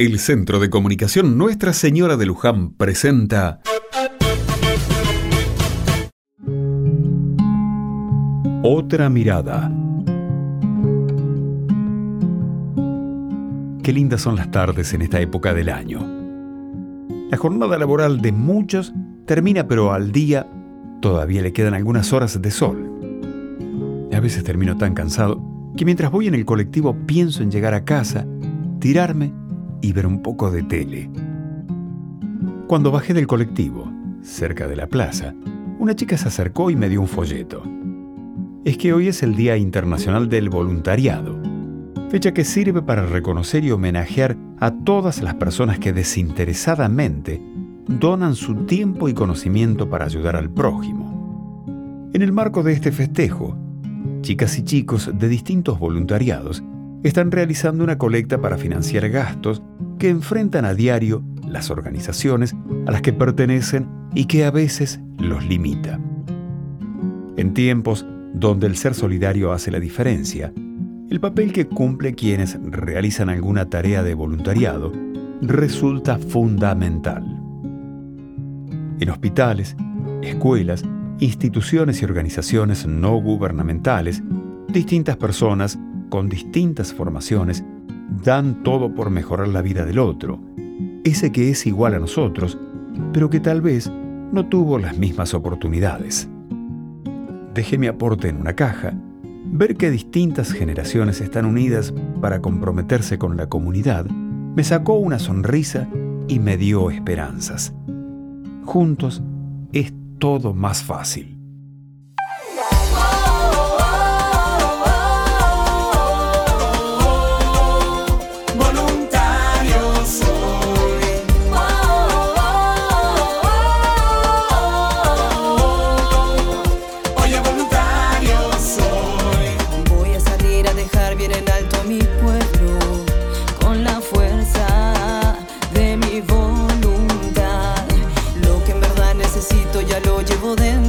El Centro de Comunicación Nuestra Señora de Luján presenta Otra mirada. Qué lindas son las tardes en esta época del año. La jornada laboral de muchos termina, pero al día todavía le quedan algunas horas de sol. A veces termino tan cansado que mientras voy en el colectivo pienso en llegar a casa, tirarme y ver un poco de tele. Cuando bajé del colectivo, cerca de la plaza, una chica se acercó y me dio un folleto. Es que hoy es el Día Internacional del Voluntariado, fecha que sirve para reconocer y homenajear a todas las personas que desinteresadamente donan su tiempo y conocimiento para ayudar al prójimo. En el marco de este festejo, chicas y chicos de distintos voluntariados están realizando una colecta para financiar gastos que enfrentan a diario las organizaciones a las que pertenecen y que a veces los limita. En tiempos donde el ser solidario hace la diferencia, el papel que cumple quienes realizan alguna tarea de voluntariado resulta fundamental. En hospitales, escuelas, instituciones y organizaciones no gubernamentales, distintas personas con distintas formaciones dan todo por mejorar la vida del otro, ese que es igual a nosotros, pero que tal vez no tuvo las mismas oportunidades. Dejé mi aporte en una caja, ver que distintas generaciones están unidas para comprometerse con la comunidad, me sacó una sonrisa y me dio esperanzas. Juntos es todo más fácil. lo llevo dentro.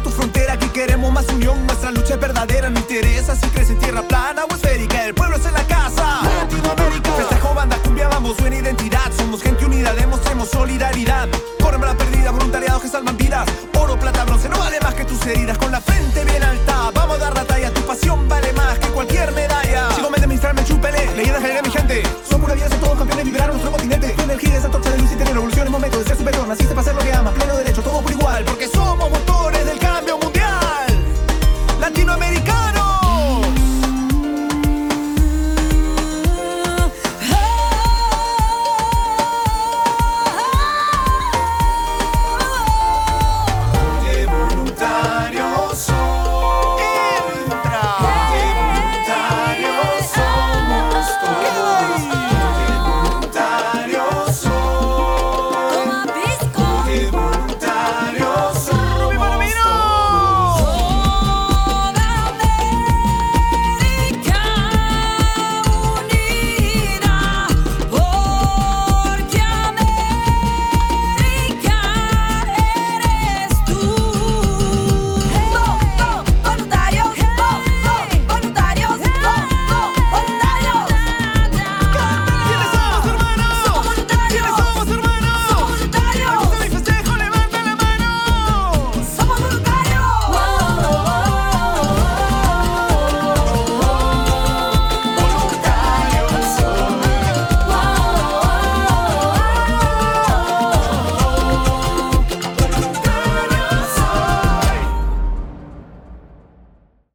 tu frontera, aquí queremos más unión. Nuestra lucha es verdadera, no interesa si crees en tierra plana o esférica. El pueblo es en la casa. Latinoamérica. Festejo, banda, cumbia, vamos, buena identidad. Somos gente unida, demostremos solidaridad. Por la perdida, voluntariados que salvan vidas. Oro, plata, bronce, no vale más que tus heridas. Con la frente